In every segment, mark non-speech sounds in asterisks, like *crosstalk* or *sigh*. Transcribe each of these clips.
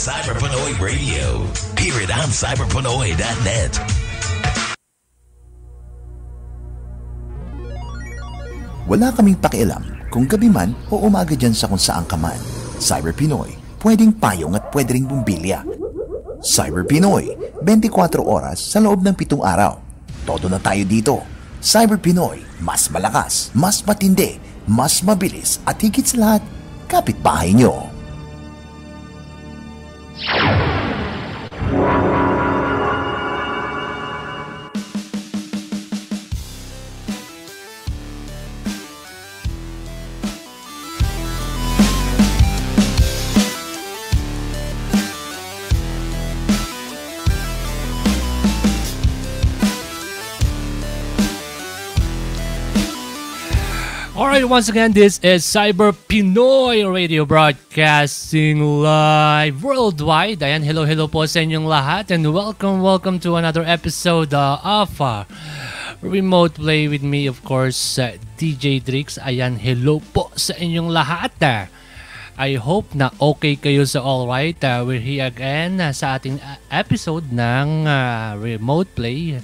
Pinoy music hits. This is Cyber Pinoy Radio. Hear it on cyberpinoy.net. Wala kaming pakialam kung gabi man o umaga dyan sa kung saan ka man. Cyber Pinoy, pwedeng payong at pwede ring bumbilya. Cyber Pinoy, 24 oras sa loob ng pitong araw. Todo na tayo dito. Cyber Pinoy, mas malakas, mas matindi, mas mabilis at higit sa lahat, kapitbahay nyo. Alright, once again, this is Cyber Pinoy Radio Broadcasting live worldwide. Ayan, hello, hello po sa inyong lahat and welcome, welcome to another episode uh, of uh, Remote Play with me, of course, uh, DJ Drix. Ayan, hello po sa inyong lahat. Uh, I hope na okay kayo sa alright. Uh, we're here again uh, sa ating uh, episode ng uh, Remote Play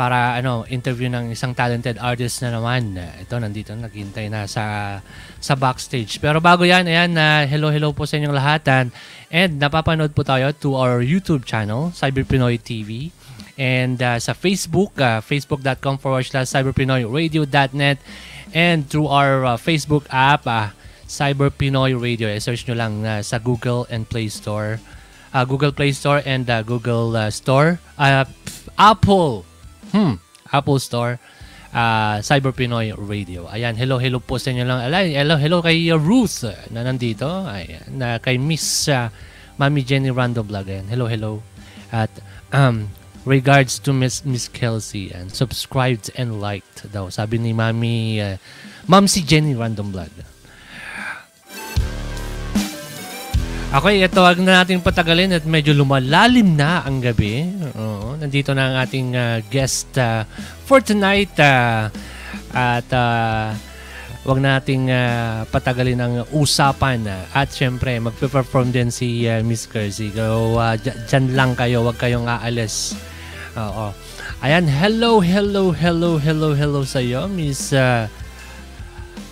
para ano interview ng isang talented artist na naman. Ito nandito naghintay na sa sa backstage. Pero bago 'yan, ayan na uh, hello hello po sa inyong lahat and napapanood po tayo to our YouTube channel, Cyber Pinoy TV. And uh, sa Facebook, uh, facebook.com forward slash cyberpinoyradio.net and through our uh, Facebook app, uh, Cyber Pinoy Radio. Eh, search nyo lang uh, sa Google and Play Store. Uh, Google Play Store and uh, Google uh, Store. Uh, Apple Hmm, Apple Store, uh, Cyber Pinoy Radio. Ayan, hello, hello po sa inyo lang. Alay, hello, hello kay Ruth na nandito. Ayan, na kay Miss uh, Mami Jenny Random Vlog. Ayan, hello, hello. At um, regards to Miss Miss Kelsey and subscribed and liked daw. Sabi ni Mami, uh, Ma'am si Jenny Random Vlog. Okay, ito wag na natin patagalin at medyo lumalalim na ang gabi. Oo, nandito na ang ating uh, guest uh, for tonight. Uh, at uh, wag nating uh, patagalin ang usapan. At syempre, magpe-perform din si uh, Miss Kersey. So, uh, dyan lang kayo, wag kayong aalis. Oo. Ayan, hello, hello, hello, hello, hello sa iyo, Miss uh,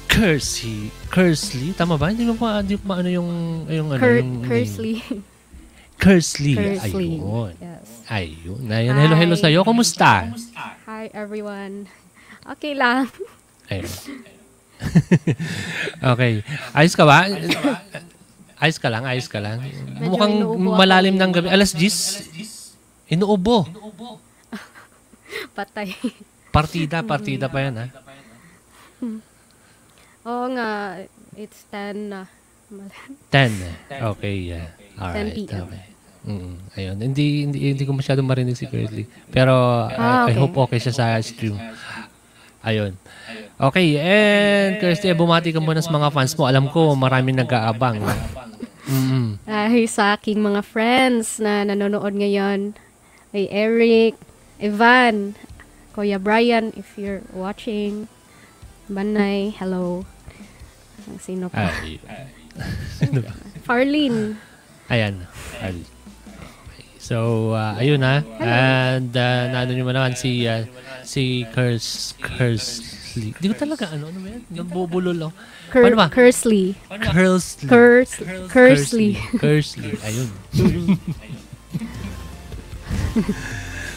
Kersey. Kersley, tama ba? Hindi ko pa, hindi ko pa ano yung, yung ano, Cur- yung Kersley. Kersley. Kersley. Ayun. Yes. Ayun. Ayun. Hello, hello sa'yo. Kumusta? Hi, everyone. Okay lang. Ayun. *laughs* okay. Ayos ka ba? Ayos ka lang, ayos ka lang. Medyo Mukhang malalim ng gabi. Alas 10. Inuubo. *laughs* Patay. Partida, partida pa yan ha. Oo nga, it's 10 na. Mal- 10. Okay, yeah. Alright. 10 p.m. Okay. Mm, ayun. Hindi, hindi, hindi ko masyadong marinig si Curly. Pero I- Ah, I, okay. hope okay siya sa stream. Ayun. Okay, and Kirsty, bumati ka muna sa mga fans mo. Alam ko, maraming nag-aabang. Mm. Ay, sa aking mga friends na nanonood ngayon. Kay Eric, Evan, Kuya Brian, if you're watching. Banay, hello. Sino pa? Ay. Farlene. Ayan. Al- Okay. So, uh, ayun ha. And uh, naano nyo mo naman si uh, si Kers Kersley. Hindi ko talaga ano ano ba yan? Nabubulol ako. Cur- Paano ba? Kersley. Kersley. Kers- Kersley. Kersley. Ayun. Ayun. *laughs*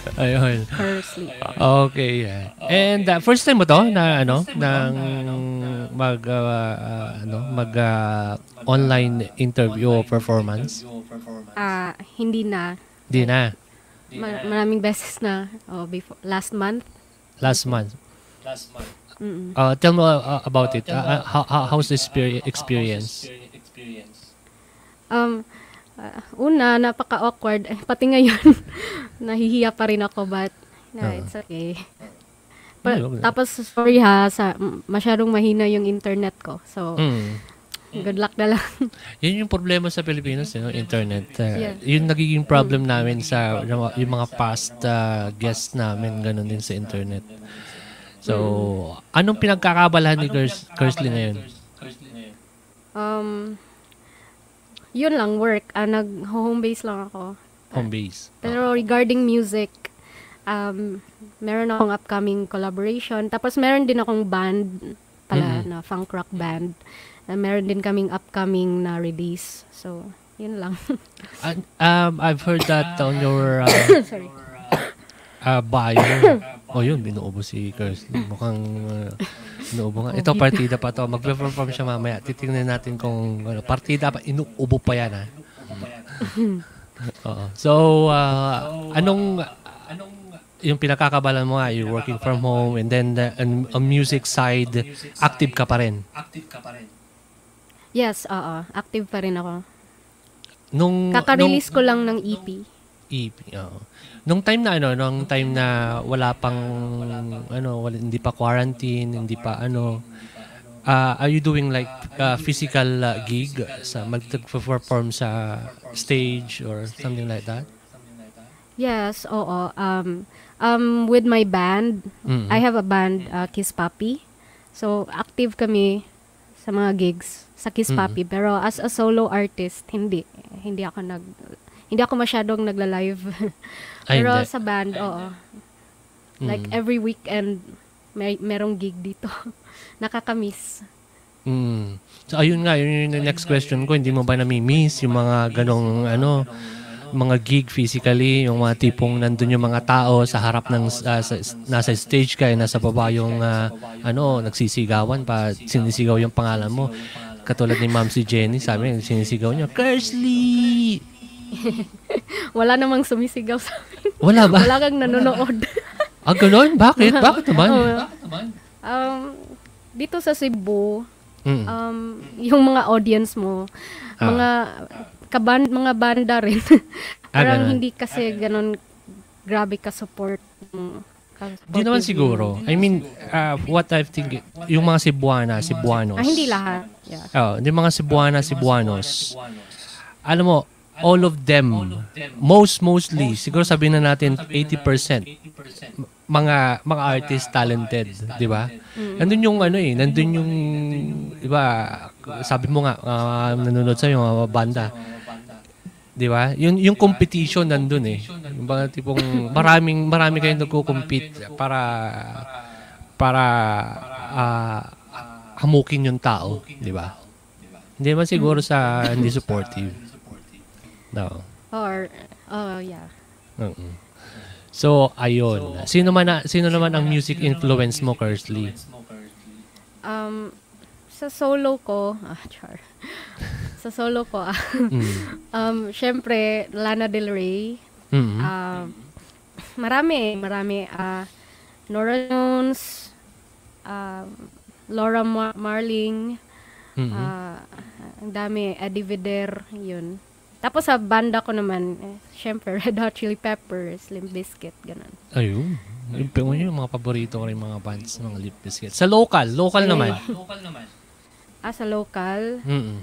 Kersley. Okay. And uh, first time mo to na ano ng mag uh, uh, ano mag uh, online interview performance? Ah, hindi na. Di na. Ma- maraming beses na. Oh, before, last month. Last month. Mm-mm. Uh, tell me uh, about it. Uh, uh, how, how how's the exper- experience? Um, ah, una, napaka-awkward. Eh, pati ngayon, *laughs* nahihiya pa rin ako, but na, Oo. it's okay. Pa- tapos, sorry ha, sa, masyadong mahina yung internet ko. So, Mm. good luck na lang. *laughs* Yun yung problema sa Pilipinas, you know, internet. Uh, Yeah. Yun nagiging problem namin sa yung mga- yung past uh, guests namin, ganun din sa internet. So, anong pinagkakabalahan ni Kers- Kersley ngayon? um, Yun lang, work. Ah, nag-home base lang ako. Home base. Pero regarding music, um, meron akong upcoming collaboration. Tapos meron din akong band pala Mhm. na funk rock band. Uh, meron din kaming upcoming na release. So, yun lang. *laughs* And, um, I've heard that on your uh, *coughs* Sorry. *coughs* uh, bio. *coughs* oh, yun, binuubo si Kirsten. Mukhang uh, binuubo nga. *laughs* Ito, partida pa to. Magpe-perform siya mamaya. Titingnan natin kung ano, partida pa. Inuubo pa yan, ha? *laughs* Oo. So, uh, anong anong yung pinakakabalan mo nga, you're working from home and then the, on, on music side, active ka pa rin. Yes, oo. Active pa rin ako. Nung, Kaka-release ko lang ng EP. EP, oo. Nung time na ano, nung time na wala pang ano, wala, hindi pa quarantine, hindi pa ano, ah, are you doing like uh, physical uh, gig sa mag-perform sa stage or something like that? Yes, oo. Um, um, with my band, Mm. I have a band, uh, Kiss Papi. So, active kami sa mga gigs sa Kiss Mhm. Papi. Pero as a solo artist, hindi. Hindi ako nag... Hindi ako masyadong nagla-live. *laughs* Ay, Pero hindi. sa band, oo. Like Mm. every weekend, may merong gig dito. *laughs* Nakakamiss. Mm. So ayun nga, yun yung next question ko, hindi mo ba nami-miss yung mga ganong ano, mga gig physically, yung mga tipong nandun yung mga tao sa harap ng ah, sa- nasa stage ka, eh, nasa baba yung ah, ano, nagsisigawan pa, sinisigaw yung pangalan mo. Katulad ni Ma'am si Jenny, sabi niya, sinisigaw niya, Kersley! *laughs* Wala namang sumisigaw sa amin. Wala ba? Wala kang nanonood. *laughs* Ah, ganun? Bakit? Bakit naman? um, dito sa Cebu, Mm. um, yung mga audience mo, Ah. mga kaban mga banda rin. *laughs* Ah, Parang ganun. hindi kasi ganun grabe ka support. ka- Hindi naman siguro. I mean, uh, what I think, yung mga Cebuana, Cebuanos. Ah, hindi lahat. Yeah. Oh, yung mga Cebuana, Cebuanos. Alam mo, all of them, most mostly, siguro sabihin na natin 80%, m- mga mga artist talented, 'di ba? Nandun yung ano eh, nandun yung 'di ba? Sabi mo nga ah, nanonood sa yung mga banda. 'Di ba? Yung yung competition nandun eh. Yung mga tipong maraming marami kayong nagko-compete para para ah, hamukin yung tao, 'di ba? Hindi man siguro sa hindi supportive. No. Or oh yeah. Oo. So, ayun. Sino man na, sino naman ang music influence mo, Kersley? Um sa solo ko, ah, char. *laughs* sa solo ko, ah, Mm. *laughs* um, syempre, Lana Del Rey, Mm. Um, marami, marami. ah Nora Jones, um, Laura Mar- Marling, Mm. ah, ang dami, Eddie Vedder, yun. Tapos sa banda ko naman, eh, syempre, *laughs* Red Hot Chili Peppers, Limp Bizkit, ganun. Ayun. Yung, yung, yung mga paborito ko rin mga bands, mga lip biscuits. Sa local, local naman. Ah, sa local, Mm.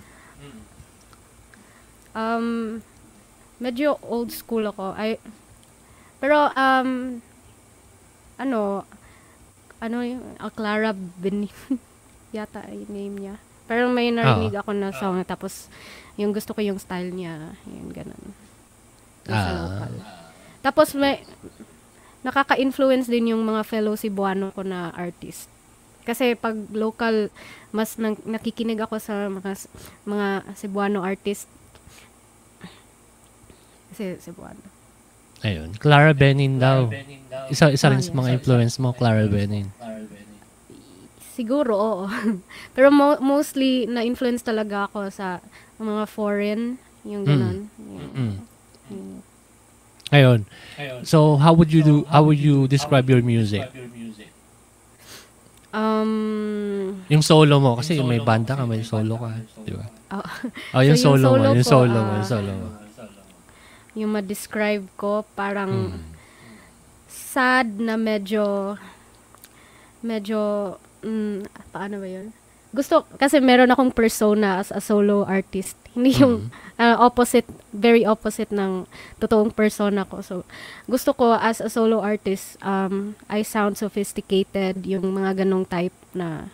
um, medyo old school ako. Ay, pero, um, ano, ano yung, Clara Benin, *laughs* yata yung name niya. Pero may narinig ako na song, tapos yung gusto ko yung style niya, yun, ganun. Ah. local. Tapos may, nakaka-influence din yung mga fellow Cebuano ko na artist. Kasi pag local, mas nang, nakikinig ako sa mga, mga Cebuano artist. Kasi Cebuano. Ayun. Clara Benin daw. Isa, isa rin Ah, sa mga influence mo, Clara Benin. Siguro, oo. *laughs* Pero mo- mostly, na-influence talaga ako sa mga foreign, yung ganun. Yung- Mm. Ayun. So, how would you do, how would you describe your music? Um, Yung solo mo, kasi may banda ka, may solo ka. Di ba? oh, *laughs* Oh, yung So, yung solo mo, solo yung ko, solo mo, ah, yung solo mo. yung ma-describe ko, parang Mm. sad na medyo, medyo, mm, paano ba yun? Gusto, kasi meron akong persona as a solo artist. Hindi yung ah, opposite, very opposite ng totoong persona ko. So, gusto ko as a solo artist, um, I sound sophisticated, yung mga ganong type na,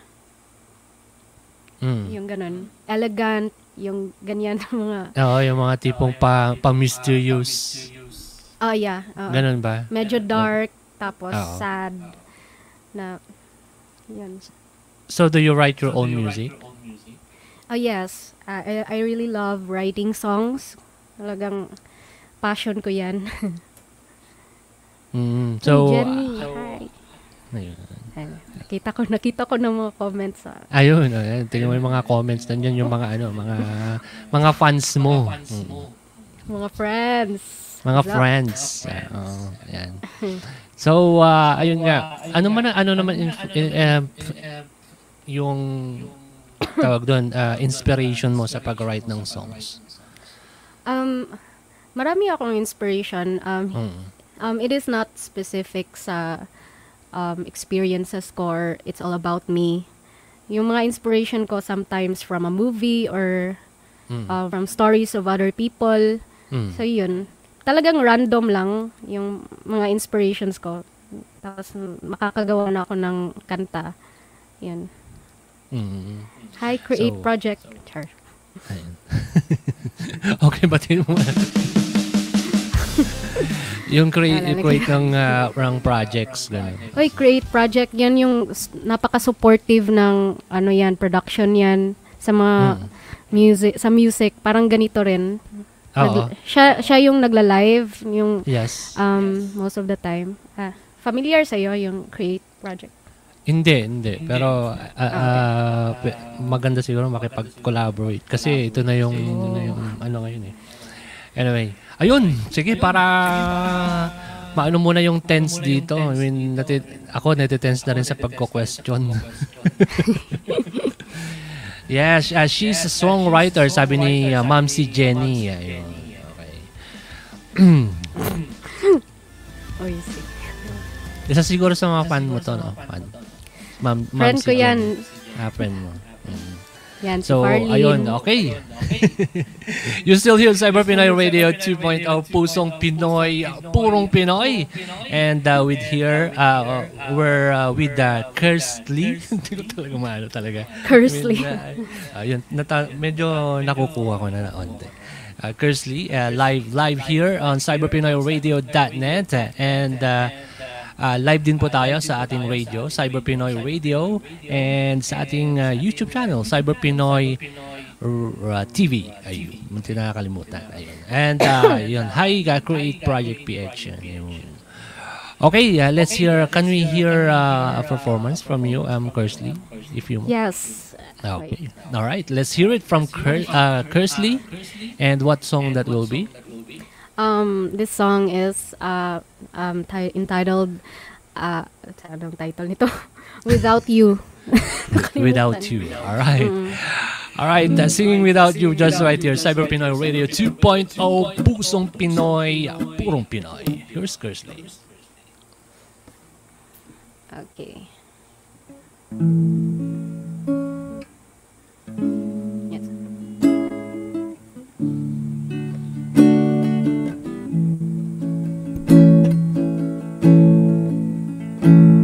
Mm. yung ganon, elegant, Yung ganyan *laughs* mga, Oo, yung mga tipong pa, pa-mysterious. oh yeah. oo. Ganun ba? Medyo dark, tapos Oo. sad. Na, yun. So, do you write your own music? Oh yes, Uh, I, I really love writing songs. Talagang passion ko yan. Mm, so, hey, Jenny, hi. ayun. Ay, nakita ko, nakita ko ng mga comments sa Ayun, ayun. Tingnan mo yung mga comments. Nandiyan yung mga ano, mga mga fans mo. Mm. mga friends. Mga Love. friends. Yeah, oh, ayan. *laughs* So, uh, ayun nga. Ano man ang- ano naman in, in- um, yung tawag doon, uh, inspiration mo sa pag-write ng songs? Um, marami akong inspiration. Um, Mm. um, it is not specific sa um, experiences ko or it's all about me. Yung mga inspiration ko sometimes from a movie or Mm. uh, from stories of other people. Mm. So yun, talagang random lang yung mga inspirations ko. Tapos makakagawa na ako ng kanta. Yun. Mm. Hi, Create So- Project. Char. Ayun. *laughs* okay, batiin mo yung create, Alam, create ng, uh, ng projects, gano'n. Oy, Create Project, yan yung napaka-supportive ng ano yan, production yan sa mga Mm. music, sa music. Parang ganito rin. Oo. Nag- siya, siya yung nagla-live, yung Yes. um, most of the time. Ah, familiar sa'yo yung Create Project? Hindi, hindi. Pero ah, ah, pe- maganda siguro makipag-collaborate kasi ito na yung, ito na yung ano ngayon eh. Anyway, ayun, sige para maano muna yung tense dito. I mean, nati, ako natitense na rin sa pagko-question. *laughs* *laughs* yes, ah, she's a songwriter, sabi ni uh, Ma'am si Jenny. Ayun. Okay. *coughs* Oy, si. Isa siguro sa mga fan mo to, no? Fan. Ma'am, Ma'am Friend si ko yan. Jenny. Ah, friend mo. Mm. Yan, si So, Farlene. ayun, okay. *laughs* you still here Cyber Pinoy Radio 2.0, Pusong Pinoy, Purong Pinoy. And uh, with here, uh, we're uh, with uh, Kersley. *laughs* Hindi ko talaga maano talaga. Kersley. Uh, ayun, nata- medyo nakukuha ko na na onte. Uh, Kersley, uh, live live here on cyberpinoyradio.net and uh, uh, live din po tayo sa ating radio, Cyber Pinoy Radio and sa ating uh, YouTube channel, Cyber Pinoy R- uh, TV. Ayun, munti nakakalimutan. Ayun. And uh, *laughs* yun, hi, uh, Create Project PH. Ayun. Okay, uh, let's hear, can we hear uh, a performance from you, um, Kersley, if you Yes. Okay. All right. Let's hear it from Ker- uh, Kersley. And what song that will be? Um, this song is uh, um, ti- entitled, uh, anong title nito? *laughs* Without You. *laughs* Without You. All right. All right. Uh, singing Without You just right here. Cyber Pinoy Radio 2.0. Pusong Pinoy. Purong Pinoy. Here's Kersley. Okay. Will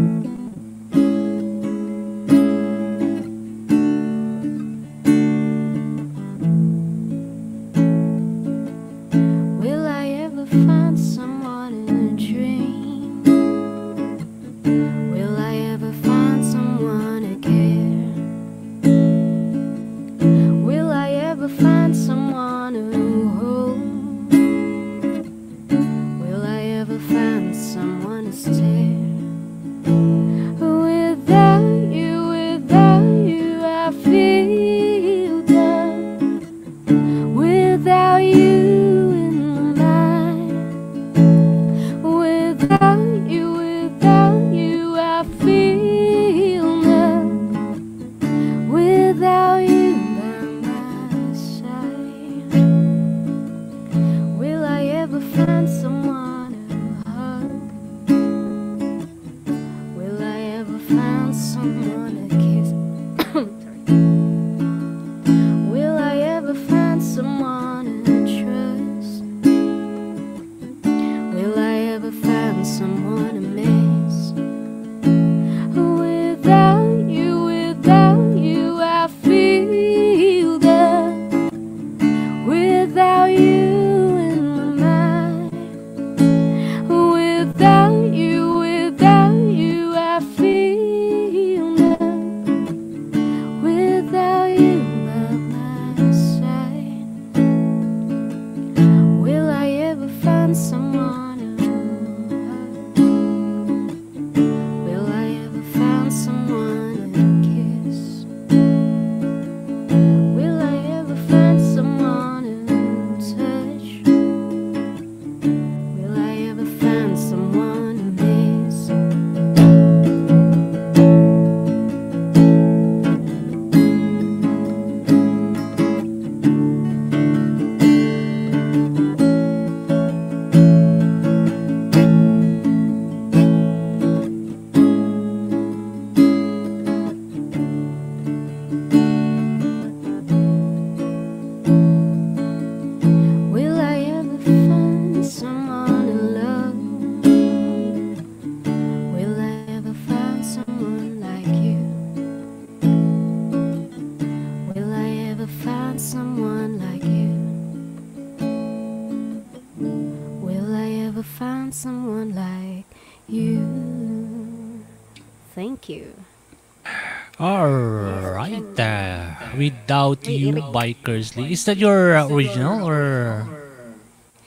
Without You by Kersley. Is that your uh, original or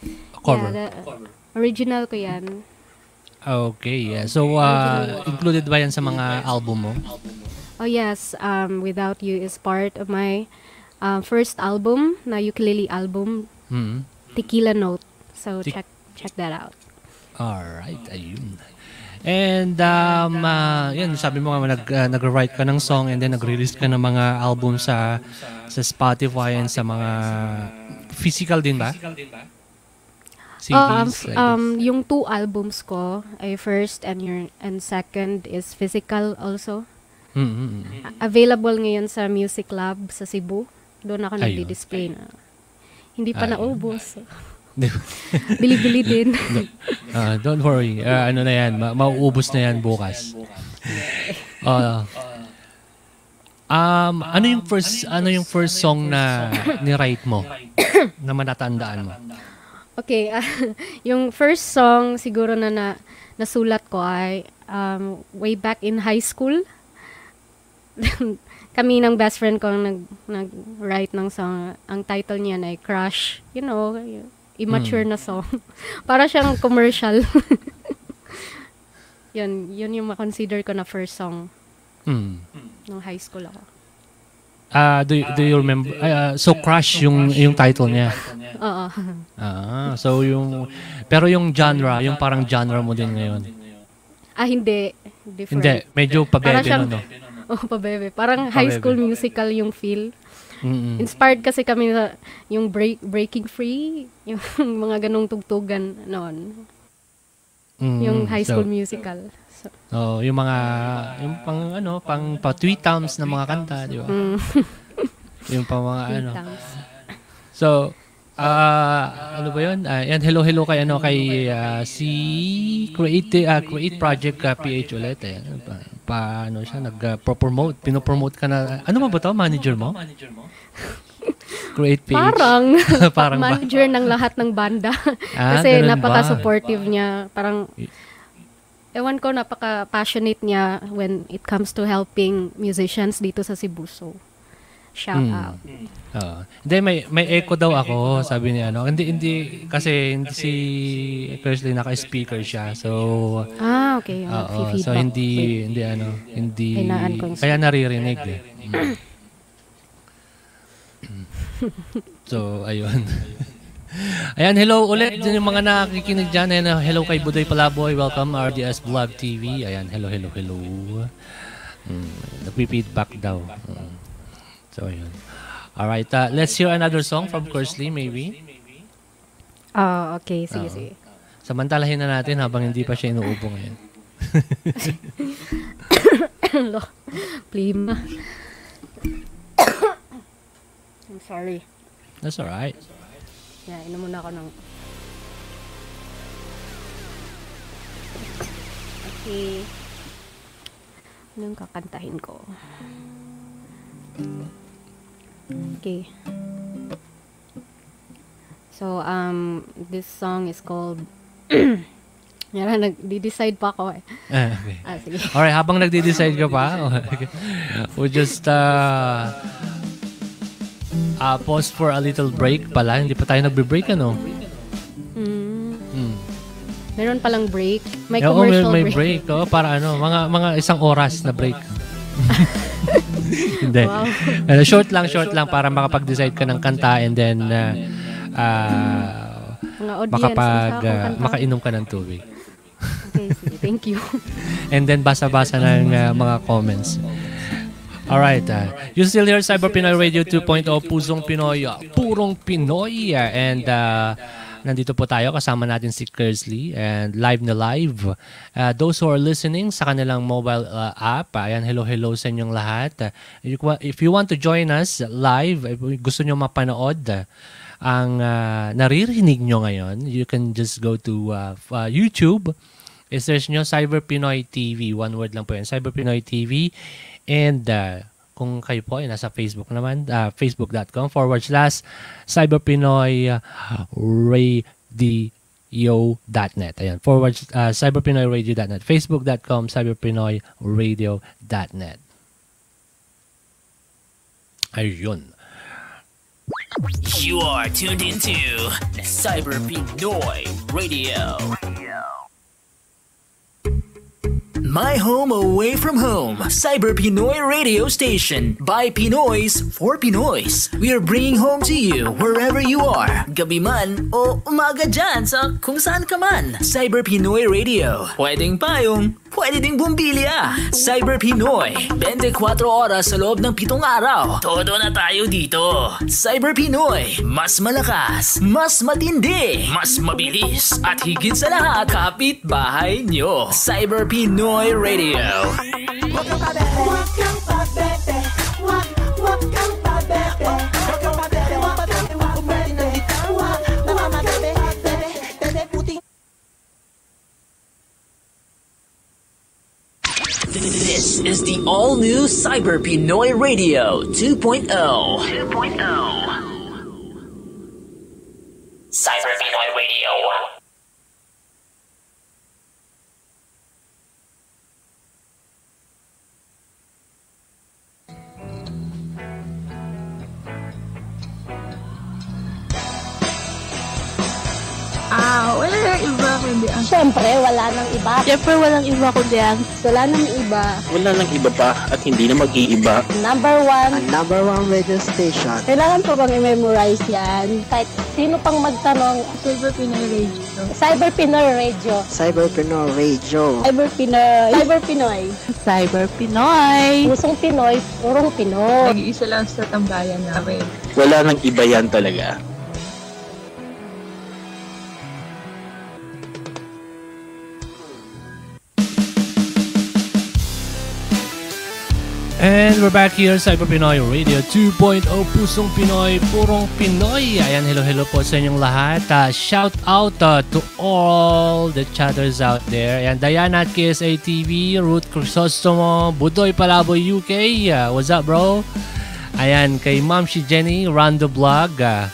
a cover? Yeah, the, original ko yan. Okay, yeah. So, uh, included ba yan sa mga album mo? Oh yes, um, Without You is part of my um, first album, na ukulele album, Hmm. Tequila Note. So Te- check check that out. Alright, ayun. And, um, uh, yun, sabi mo nga, nag, uh, nag-write ka ng song and then nag-release ka ng mga album sa sa Spotify and sa mga physical din ba? CDs? Oh, um, like um, yung two albums ko, ay first and your and second is physical also. Mm, mm, mm. A- Available ngayon sa Music Lab sa Cebu. Doon ako nagdi-display na. Hindi pa Ayun. naubos. *laughs* Bili-bili din. *laughs* Ah, don't worry. Ah, ano na yan, ma- mauubos na yan bukas. Ah. Um, ano yung first ano yung first song na *laughs* ni-write mo *coughs* na manatandaan mo? Okay, *laughs* ah, yung first song siguro na, na nasulat ko ay um, way back in high school. *laughs* Kami ng best friend ko nag, nag-write ng song. Ang title niya ay Crush. You know, immature na song. Para siyang commercial. yun, yun yung makonsider ko na first song Hmm. Nung high school ako. Ah, do, you- do you remember? ah, so Crush yung yung title niya. Oo. Ah, so yung pero yung genre, yung parang genre mo din ngayon. ah, hindi. Different. Hindi, medyo pabebe siyang, no, *laughs* oh, pabebe. Parang high Pabebe. school musical yung feel. Mm-mm. Inspired kasi kami sa yung break, Breaking Free, *laughs* yung mga ganong tugtugan noon. Mm, Yung high so, school musical. So, Oh, yung mga yung pang ano, pang pa tweet times na mga kanta, di ba? mm, *laughs* Yung pang mga three ano. times. So, ah ano ba 'yun? Ah, yan hello hello kay ano kay ah, si Create ah, Create Project ah, PH ulit eh. Pa, paano siya nag-promote, pino-promote ka na. Ano mo ba 'to? Manager mo? *laughs* Create PH. Parang, *laughs* Parang ba? manager ng lahat ng banda. Ah, kasi ganun ba? napaka-supportive niya. Parang, ewan ko, napaka-passionate niya when it comes to helping musicians dito sa Cebu. So, shout Hmm. out. Oo. Hindi, may, may echo daw ako, sabi ni ano. Hindi, hindi, kasi hindi si Kersley naka-speaker siya. So, Ah, okay. Uh, feedback. So, hindi, hindi ano, hindi, kaya naririnig eh. Mm. *clears throat* so, ayun. *laughs* Ayan, hello ulit dun yung mga nakikinig dyan. Ayan, hello kay Budoy Palaboy. Welcome, RDS Vlog TV. Ayan, hello, hello, hello. Mm, nagpi-feedback daw. Mm. So, ayun. Alright, uh, let's hear another song from Kersley, maybe. Ah, okay. Sige, Oo. sige. Samantalahin na natin habang hindi pa siya inuubo ngayon. Plima. *coughs* I'm sorry. That's alright. Yeah, inom muna ako ng... Okay. Anong kakantahin ko? Okay. So, um, this song is called... *clears throat* Yan, nag-decide pa ako eh. Ah, okay. Ah, sige. Alright, habang nagde-decide ka pa, *laughs* we'll just uh, uh, pause for a little break pala. Hindi pa tayo nagbe-break, ano? Mm, Hmm. meron palang break. May may, commercial may break. break. Oh, para ano, mga mga isang oras na break. *laughs* Hindi. Wow. Ano, short lang, short lang para makapag-decide ka ng kanta and then uh, uh, makapag, uh, makainom ka ng tubig. Okay, sige. Thank you. *laughs* and then basa-basa ng uh, mga comments. Alright, uh, you still hear Cyber Pinoy Radio 2.0, Pusong Pinoy, uh, Purong Pinoy. uh, and uh, nandito po tayo, kasama natin si Kersley and live na live. Uh, those who are listening sa kanilang mobile uh, app, ayan, hello, hello sa inyong lahat. Uh, if you want to join us live, if gusto nyo mapanood, uh, ang uh, naririnig nyo ngayon, you can just go to uh, uh, YouTube i-search nyo Cyber Pinoy TV. One word lang po yan. Cyber Pinoy TV. And uh, kung kayo po ay nasa Facebook naman, uh, facebook.com forward slash Cyber Pinoy Radio. cyberpinoyradio.net. Ayan, forward, uh, cyberpinoyradio.net. Facebook.com, cyberpinoyradio.net. Ayun. You are tuned into Cyber Pinoy Radio. My home away from home. Cyber Pinoy radio station by Pinoys for Pinoys. We are bringing home to you wherever you are. Gabi man o umaga dyan sa kung saan ka man. Cyber Pinoy Radio. Pwedeng payong, pwede ding bumbilya. Cyber Pinoy. 24 oras sa loob ng pitong araw. Todo na tayo dito. Cyber Pinoy. Mas malakas, mas matindi, mas mabilis, at higit sa lahat, kapit bahay nyo. Cyber Pinoy Radio. This is the all-new Cyber Pinoy Radio 2.0. 2.0. Cyber Pinoy Radio. Ah, wala nang iba kundi ang Siyempre, wala nang iba. Siyempre, walang iba kundi ang Wala nang iba. wala nang iba pa at hindi na mag-iiba. Number one, number one radio station. kailangan po bang i-memorize yan? Kahit sino pang magtanong, Pinoy Radio. Cyber Pinoy Radio. Cyber Pinoy Radio. Cyber Pinoy. Cyber Pinoy. Cyber Pinoy. Pusong Pinoy, purong Pinoy. Nag-iisa lang sa tambayan namin. Wala nang iba yan talaga. And we're back here, Cyber Pinoy Radio 2.0, Pusong Pinoy, Purong Pinoy. Ayan, hello, hello po sa inyong lahat. Uh, shout out uh, to all the chatters out there. Ayan, Diana at KSA TV, Ruth Crisostomo, Budoy Palaboy UK. Uh, what's up, bro? Ayan, kay Ma'am si Jenny, Rando Vlog. Uh,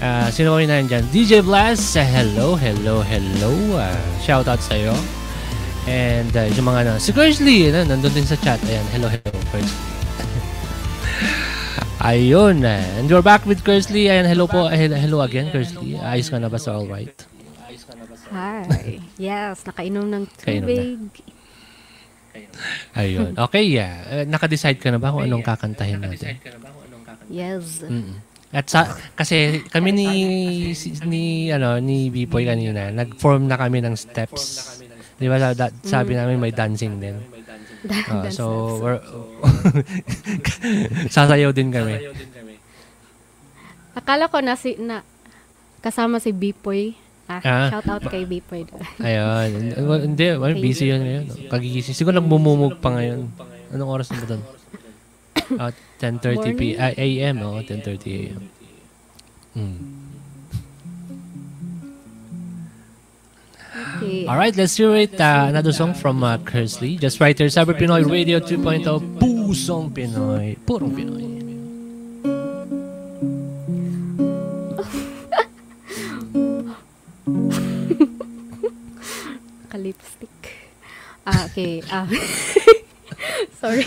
uh, sino ba yun dyan? DJ Blast, uh, hello, hello, hello. Uh, shout out sa iyo. And uh, yung mga ano, si Kersley, ano, nandun din sa chat. Ayan, hello, hello, Kersley. *laughs* Ayun. uh, And we're back with Kersley. Ayan, hello po. Uh, hello again, Kersley. Ayos ka na ba sa all right? Hi. Yes, nakainom ng na. tubig. Ayun. *laughs* Okay, yeah. Uh, naka-decide ka na ba kung anong kakantahin natin? Yes. Mm. At sa, kasi kami ni, ni, ano, ni B-Boy kanina, nag-form na kami ng steps. Di ba, sa- da- sabi namin may dancing din. Ah, Dance so, we're, *laughs* sasayaw din kami. Akala ko na si na kasama si Bipoy. Ah, Ah. shout out kay Bipoy. *laughs* Ayun. Well, hindi, well, busy yun ngayon. Kagigising. Siguro nagbumumug pa ngayon. Anong oras na ba doon? *laughs* Ah, 10.30 p. ah, a.m. Oh, 10.30 a.m. Mm. Okay. Alright, let's hear it. Uh, another song from uh, Kersley. Just right here, Cyber Pinoy Radio 2.0. Pusong Pinoy. Purong Pinoy. *laughs* Ka-lipstick. Ah, okay. Ah. *laughs* Sorry.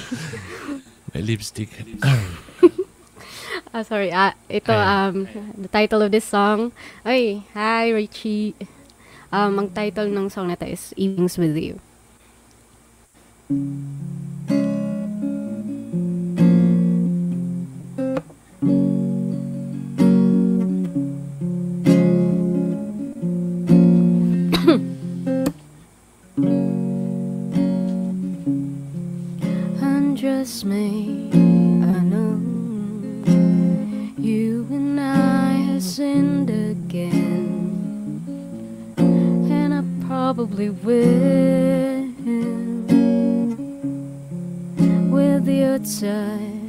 May lipstick. *laughs* Ah, sorry. Ah, ito, um, the title of this song. Ay, hi, Richie. Um, ang title ng song na is Evenings With You. Undress me, I know you and I have sinned probably will. With your touch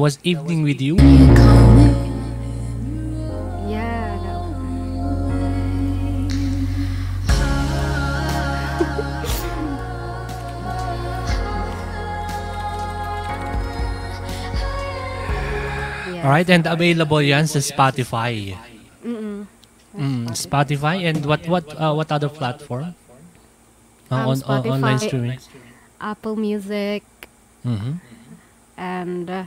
That was Evening With You. Yeah. Yeah. Alright, and available yan sa Spotify. Mm-mm. Mm, Spotify and what what uh, what other platform? Uh, Um, on, on online streaming. Apple Music Mhm. And uh,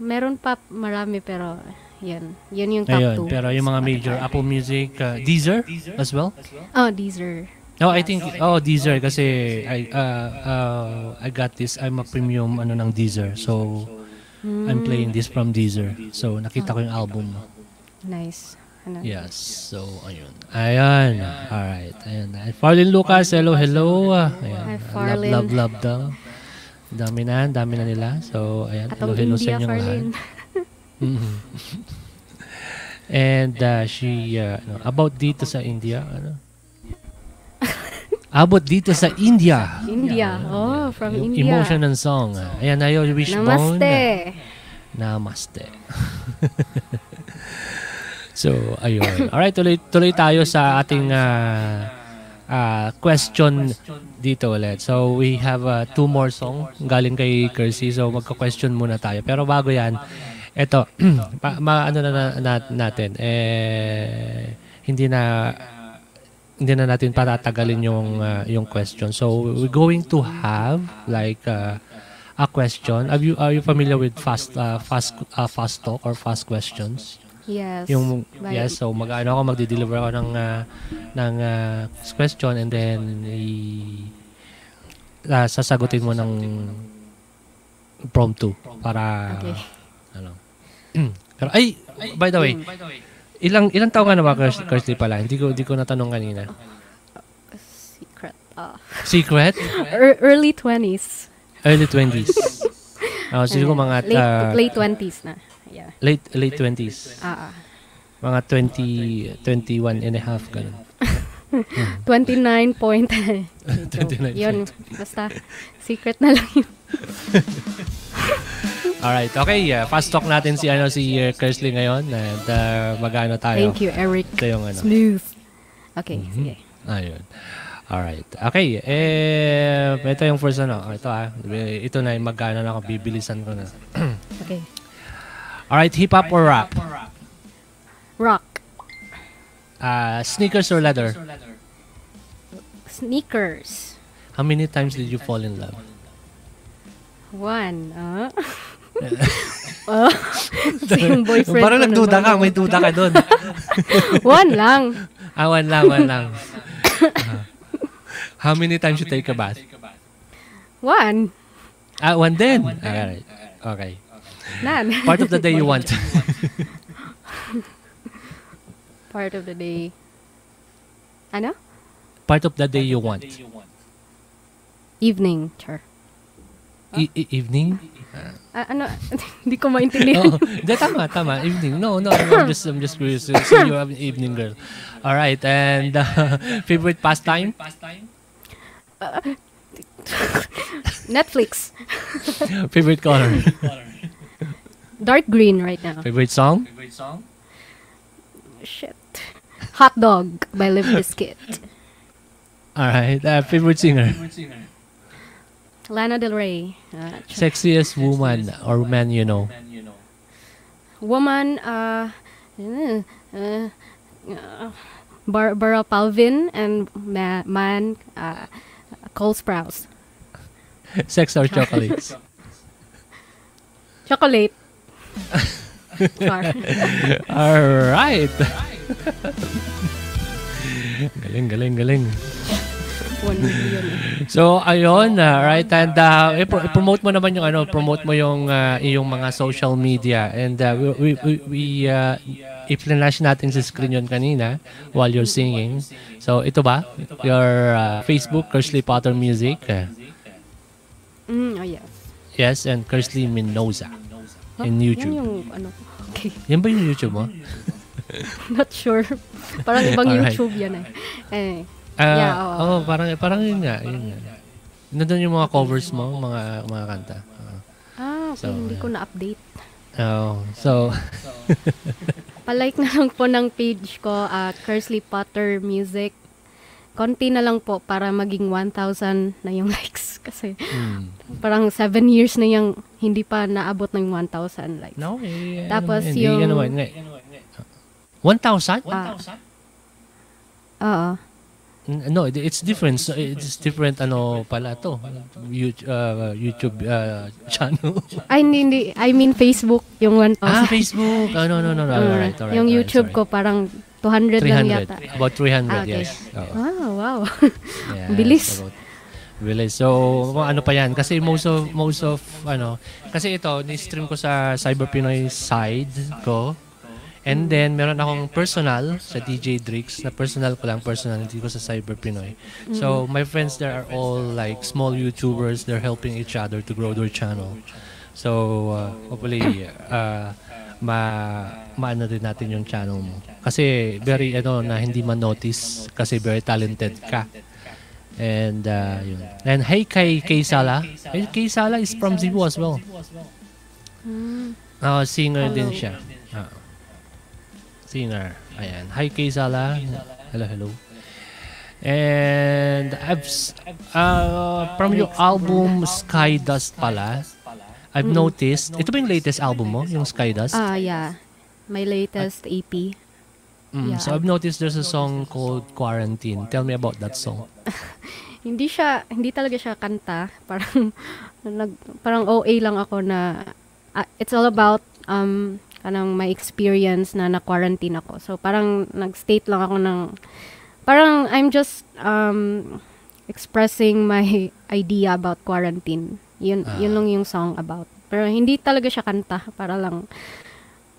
meron pa marami pero yan. Yan yung top Ayun, 2. pero yung mga major Apple Music, uh, Deezer as well. Oh, Deezer. Oh, I think oh Deezer kasi I uh, uh, I got this I'm a premium ano ng Deezer. So I'm playing this from Deezer. So nakita ko yung album. Nice. Ano? Yes. So ayun. Ayun. All right. Ayun. Ay, Farlin Lucas, hello, hello. Ayan. Hi, Love, Farlin. love, love daw. Dami na, dami na nila. So, ayan. Hello, Atong hello sa India, inyong lahat. Mhm. *laughs* And uh, she, uh, ano, about dito sa India, ano? *laughs* About dito sa India. India. Oh, from Yung India. Emotion and song. Ayan na yun, Wishbone. Namaste. Namaste. *laughs* so, ayun. Alright, tuloy, tuloy tayo sa ating ah, ah, question dito ulit. So, we have uh, two more song galing kay Kersey. So, magka-question muna tayo. Pero bago yan, eto, *clears throat* pa, ma, ano na, na- na- natin, eh, hindi na hindi na natin patatagalin yung uh, yung question. So we're going to have like uh, a question. Are you are you familiar with fast uh, fast uh, fast talk or fast questions? Yes. Yung By- yes, so mag-ano ako magde-deliver ako ng uh, ng uh, question and then i uh, sasagutin mo ng prompt 2 para Okay. ano. *clears throat* Pero ay, by the way, ilang ilang taon ka na ba Kirs- Kirsty pala? Hindi ko hindi ko natanong kanina. Secret. Ah. Secret? *laughs* Ear- early 20s. Early 20s. Oh, siguro mga late, ah, late 20s na. Yeah. late late 20s. Ah, ah. Mga 20 21 and a half ganun. *laughs* 29 point. *laughs* 29 yun, basta secret na lang yun. *laughs* Alright, okay. Uh, fast talk natin si ano si uh, Kersley ngayon and uh, magano tayo. Thank you, Eric. Ito yung ano. Smooth. Okay, Mhm. sige. Ayun. Alright. Okay. Eh, ito yung first ano. Ito ah. Ito na yung magkano na ako. Bibilisan ko na. *clears throat* Okay. Alright. Hip-hop or rap? Rock. Uh, sneakers or leather? Sneakers. How many times did you fall in love? One. Ah. *laughs* *laughs* oh, yung boyfriend Parang nagduda ka. May duda ka doon. *laughs* One lang. ah, one lang, one lang. Ah. *coughs* how many times you take a bath? One. Ah, one din. Alright. Okay. Nan. Part of the day you want. Part of the day. Ano? Part of the day you want. Evening. Char. E- e- evening? Ah, ano? *laughs* Hindi ko maintindihan. Oh, hindi, tama, tama. Evening. No, no, I'm just, I'm just curious. So you're an evening girl. All right. And uh, *laughs* favorite pastime? *laughs* Netflix. favorite color? Dark green right now. favorite song? Shit. Hot Dog by Limp Bizkit. *laughs* All right. Uh, favorite singer? Lana Del Rey. Ch- Sexiest woman or man you know? woman, uh, uh, uh, uh, Barbara Palvin and ma- man, uh, Cole Sprouse. Sex or chocolates? Chocolate. *laughs* *laughs* Char. *laughs* All right. *laughs* galing, galing, galing. So, ayun, uh, right? And uh, promote mo naman yung ano, promote mo yung uh, iyong mga social media. And uh, we, we, we, we uh, i-flash natin sa screen yun kanina while you're singing. So, ito ba? Your uh, Facebook, Kersley Potter Music. Mm, oh, yes. yes, and Kersley Mendoza in Yan YouTube. yung, ano, okay. Yan ba yung YouTube mo? *laughs* Not sure. Parang ibang Alright. YouTube yan eh. Eh, Ah, Yeah, oo. oh, parang parang yun nga, yun nga. Nandun yung mga covers mo, mga mga kanta. Uh, ah, okay, So, hindi ko na-update. oh, so *laughs* Palike na lang po ng page ko, uh, Kersley Potter Music. Konti na lang po para maging 1,000 na yung *laughs* likes. Kasi hmm. parang 7 years na yung hindi pa naabot ng 1,000 likes. No, eh, Tapos ano, yung- ka naman, nga. 1,000? Ah. Oo. N- No, it- it's different. So, it's different ano pala to. YouTube, uh, YouTube uh, channel. *laughs* Ay, hindi, hindi. I mean Facebook, yung 1,000. ah, Facebook. Oh, no, no, no, no. Uh, Alright, alright. yung YouTube sorry. ko parang 200 lang 300. yata. About 300, Ah, okay. yes. Oo. Wow, wow. Yes, *laughs* Bilis. about- Bilis. So, ano pa yan? Kasi most of, most of, ano, kasi ito, ni-stream ko sa Cyber Pinoy side ko. And then, meron akong personal sa DJ Drix, na personal ko lang, personal, hindi ko sa Cyber Pinoy. So, my friends there are all like small YouTubers. They're helping each other to grow their channel. So, uh, hopefully, uh, ma maano din natin yung channel mo. Kasi very ano na hindi man-notice kasi very talented ka. And uh, yun. And hey kay Kay Sala. Hey, Kay Sala is from Cebu as well. Uh, singer din siya. Ah. singer. Ayan. Hi Kay Sala. Hello, hello. And I've uh, from your album Sky Dust pala, I've noticed, ito ba yung latest album mo, yung Sky Dust? Ah, yeah. My latest EP. Mm, yeah. So I've noticed there's a song called Quarantine. Tell me about that song. *laughs* Hindi siya, hindi talaga siya kanta. *laughs* Parang, nag, parang OA lang ako na, ah, it's all about, um, kanang my experience na na-quarantine ako. So, parang nag-state lang ako ng, parang I'm just, um, expressing my *laughs* idea about quarantine. Yun, Ah. yun lang yung song about. Pero hindi talaga siya kanta. Para lang,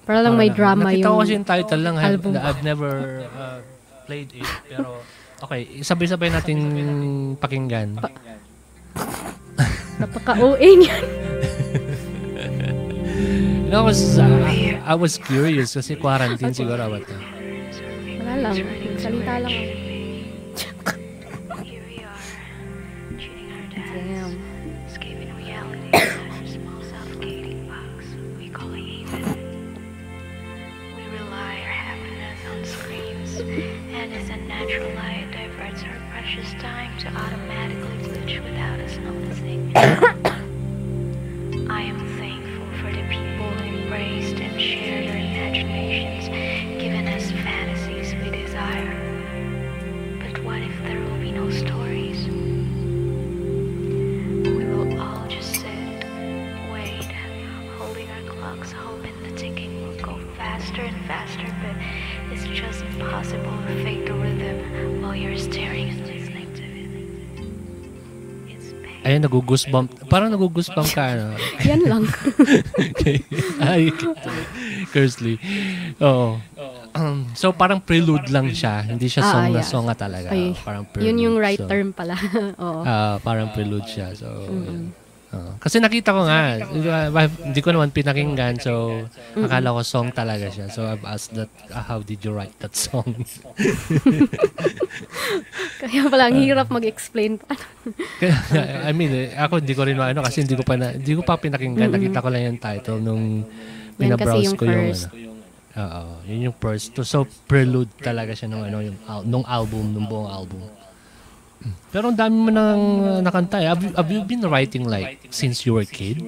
para lang may drama Nakita yung ko kasi yung title lang. I've, album. I've never uh, played it. Pero, okay. Sabay-sabay natin pakinggan. Napaka-OA niyan. You *laughs* know, I was, uh, I was curious kasi quarantine siguro ba ito? Wala lang. Salita lang. Natural light diverts our precious time to automatically glitch without us noticing. *coughs* I am thankful for the people who embraced and shared our imaginations, giving us fantasies we desire. But what if there will be no stories? We will all just sit, wait, holding our clocks, hoping the ticking will go faster and faster, but just impossible to fake the rhythm while you're staring to it. Ayun, nagugusbump. Parang nagugusbump ka, ano? *laughs* Yan lang. okay. Ay, Kersley. Oo. Um, so, parang prelude lang siya. Hindi siya Ah, song na yeah. song nga talaga. Ay, parang prelude. Yun yung right So, term pala. *laughs* Oo. ah, parang prelude siya. So, yun. Kasi nakita ko nga, hindi ko naman pinakinggan, so akala ko song talaga siya. So I've asked that, uh, how did you write that song? *laughs* Kaya pala, ang hirap mag-explain. *laughs* Kaya, I mean, eh, ako hindi ko rin maano kasi hindi ko pa na, hindi ko pa pinakinggan. Nakita ko lang yung title nung binabrowse yung ko yung first. ano. Oo, yun yung first. So, prelude talaga siya nung ano yung nung album, nung buong album. Pero ang dami mo nang uh, nakanta eh. Have you, have you been writing like since you were a kid?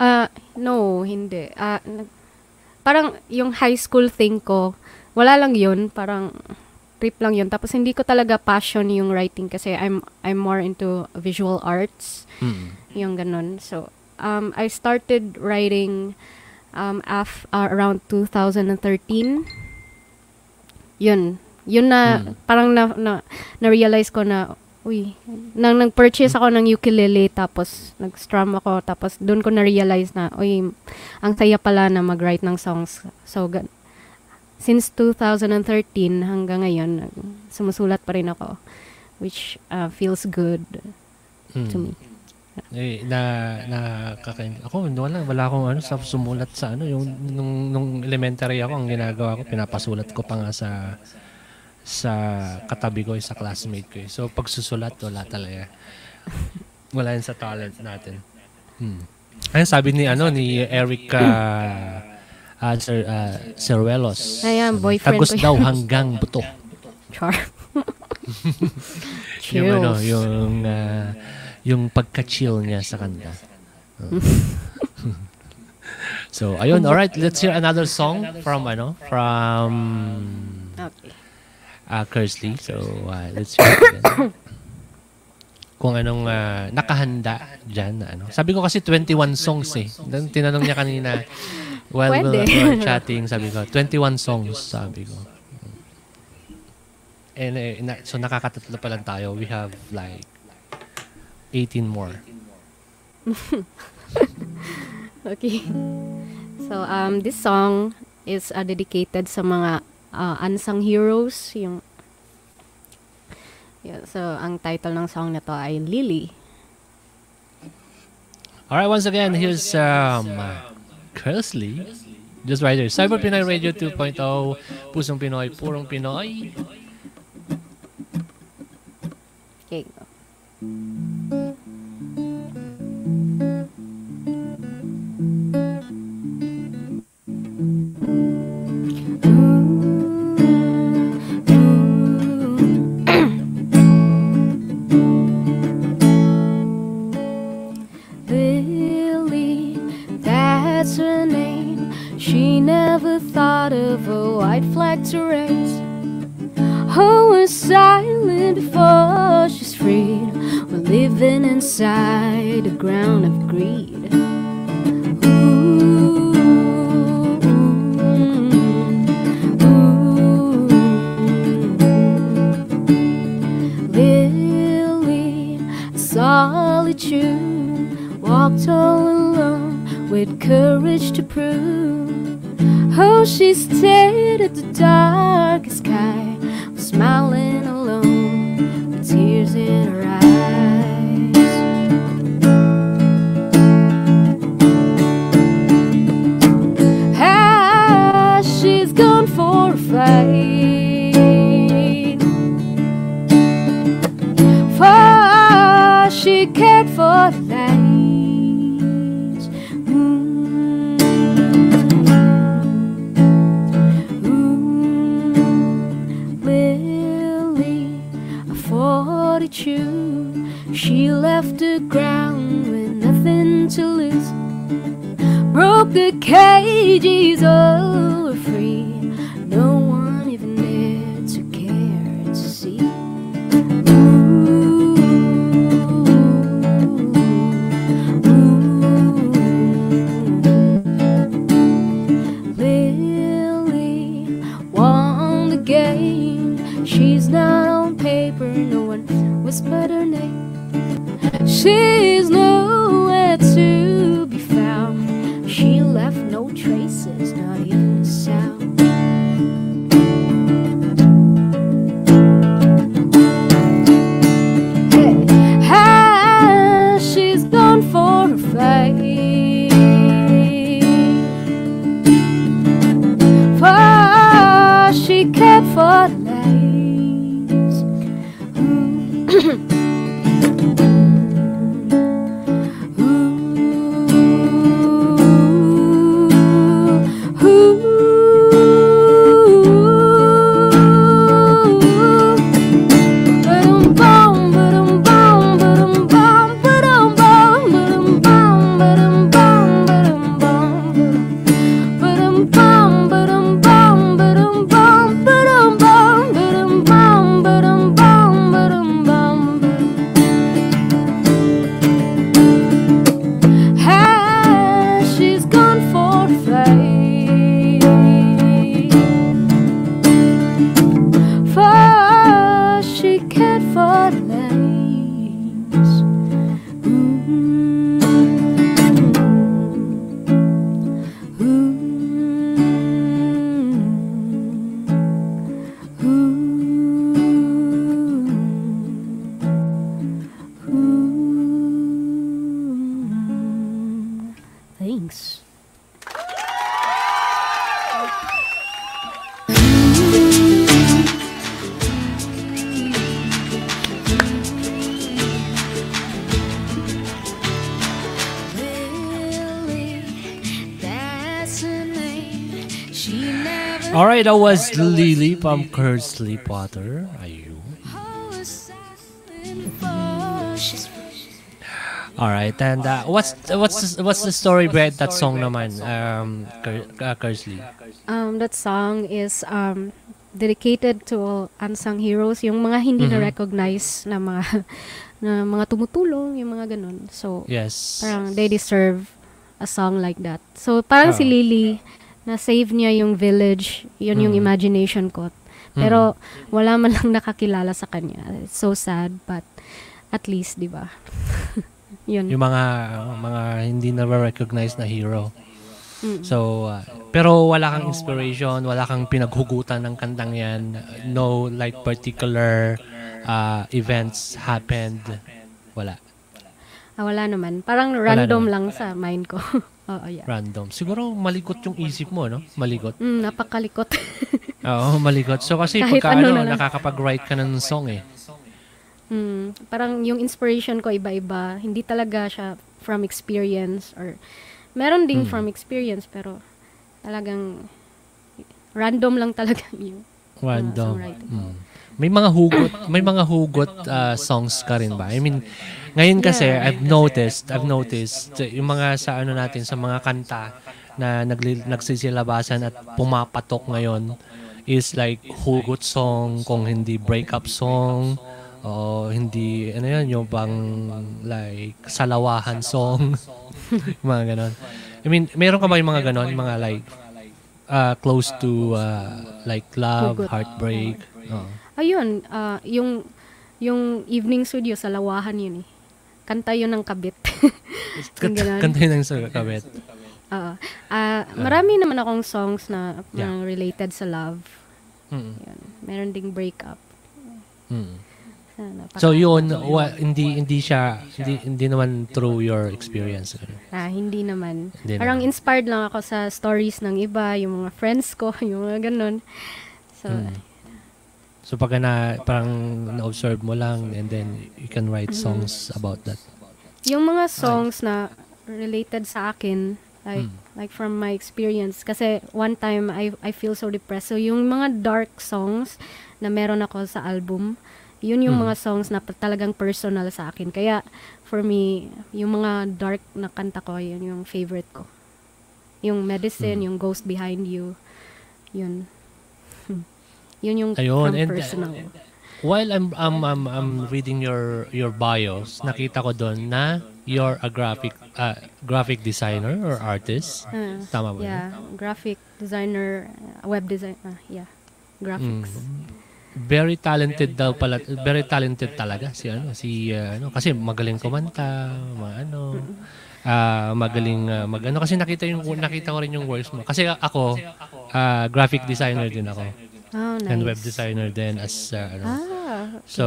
Ah, no, hindi. Ah, nag- parang yung high school thing ko, wala lang yun. Parang trip lang yun. Tapos hindi ko talaga passion yung writing kasi I'm I'm more into visual arts. Mm. Yung ganun. So, um, I started writing um, af, uh, around 2013. Yun. Yun na, Mm. parang na, na, na-realize ko na, uy, nang nag-purchase ako ng ukulele, tapos nag-strum ako, tapos doon ko na-realize na, uy, ang saya pala na mag-write ng songs. So, gan- since 2013 hanggang ngayon, sumusulat pa rin ako, which uh, feels good to Mm. me. Eh, na na kakain. Ako wala wala akong ano sa sumulat sa ano yung nung, nung elementary ako ang ginagawa ko pinapasulat ko pa nga sa sa katabi ko sa classmate ko. eh. So pagsusulat wala talaga. *laughs* Wala yan sa talent natin. Hmm. Ayun sabi ni ano ni Eric uh, uh, Sir, uh, Ceruelos. Ayan, boyfriend Tagos ko daw hanggang buto. *laughs* *laughs* Char. yung ano, yung ah, yung pagka-chill niya sa kanta. So, ayun, all right, let's hear another song from ano, from Okay. Uh, Kersley. So, uh, let's hear it again. *coughs* Kung anong ah, nakahanda dyan na ano. Sabi ko kasi 21 songs eh. Then, tinanong niya kanina *laughs* while we were chatting, sabi ko, 21 songs, sabi ko. And, eh, na- so nakakatatlo pa lang tayo. We have like 18 more. *laughs* Okay. So, um, this song is uh, dedicated sa mga uh, unsung heroes. Yung, yeah, so, ang title ng song na to ay Lily. Alright, once again, here's um, uh, Kersley. Just right here. Cyber Pinoy Radio 2.0. Pusong Pinoy, Purong Pinoy. Okay. That's her name. She never thought of a white flag to raise. Oh, we're silent before she's freed. We're living inside a ground of greed. Solitude, walked all alone with courage to prove. Oh, she stared at the dark sky, smiling alone, with tears in her eyes. Ah, she's gone for a fight. For she cared for that was Lily from Curse Sleepwater. Ayun. Alright, and uh, what's what's the, what's the story behind that song naman, um, Cur- uh? Um, that song is um, dedicated to unsung heroes, yung mga hindi Mhm. na-recognize na mga *laughs* na mga tumutulong, yung mga ganun. So, Yes. parang they deserve a song like that. So, parang si Oh. Lily, na-save niya yung village, yun yung Mhm. imagination ko. Pero, wala man lang *laughs* nakakilala sa kanya. It's so sad, but at least, di ba? *laughs* yun. Yung mga mga hindi na recognize na hero. Mm. So, uh, pero wala kang inspiration, wala kang pinaghugutan ng kantang yan. No like particular uh, events happened. Wala. Ah, wala naman. Parang random naman. lang sa mind ko. *laughs* Oo, yeah. Random. Siguro malikot yung isip mo, no? Malikot. Mm, napakalikot. *laughs* Oo, malikot. So kasi Kahit pagka ano ano, na nakakapag-write ka ng song eh. Mm, parang yung inspiration ko iba-iba. Hindi talaga siya from experience or meron ding Mm. from experience pero talagang random lang talaga *laughs* yung Random. songwriting. Mm. May mga hugot, may mga hugot uh, songs ka rin ba? I mean, ngayon kasi Yeah. I've noticed, I've noticed uh, yung mga sa ano natin sa mga kanta na nagli, nagsisilabasan at pumapatok ngayon is like hugot song, kung hindi breakup song, o hindi, ano yan, yung bang like salawahan song, *laughs* mga ganon. I mean, meron ka ba yung mga ganon, mga like uh, close to uh, like love, heartbreak. Oo. Ayun, ah, yung yung evening studio sa Lawahan yun eh. *laughs* Kanta yun ng kabit. Ganun. Kanta yun sa kabit. Oo. Ah, marami naman akong songs na Yeah. related sa love. Mm. Yun. Meron ding breakup. Mm. Napaka- So yun, wa- hindi hindi siya hindi hindi naman through your experience. Ah, hindi naman. Hindi Parang naman. inspired lang ako sa stories ng iba, yung mga friends ko, *laughs* yung mga ganun. So, Mm. So pag na parang na-observe mo lang and then you can write Mm-hmm. songs about that. yung mga songs na related sa akin, like Mm. like from my experience kasi one time I I feel so depressed. So yung mga dark songs na meron ako sa album, yun yung Mm. mga songs na talagang personal sa akin. Kaya for me, yung mga dark na kanta ko, yun yung favorite ko. Yung medicine, yung ghost behind you. Yun. Yun yung Ayun, from and, uh, personal. While I'm, I'm, I'm, I'm reading your your bios, nakita ko doon na you're a graphic uh, graphic designer or artist. Ah, Tama ba? yun? yeah, graphic designer, uh, web design, ah, yeah, graphics. Mm. Very talented daw pala, very talented talaga si ano, si uh, ano kasi magaling kumanta, mga ano. ah magaling uh, magano kasi nakita yung nakita ko rin yung works mo. Kasi ako ah, graphic designer din ako Oh, nice. and web designer din as uh, ano. Ah, So,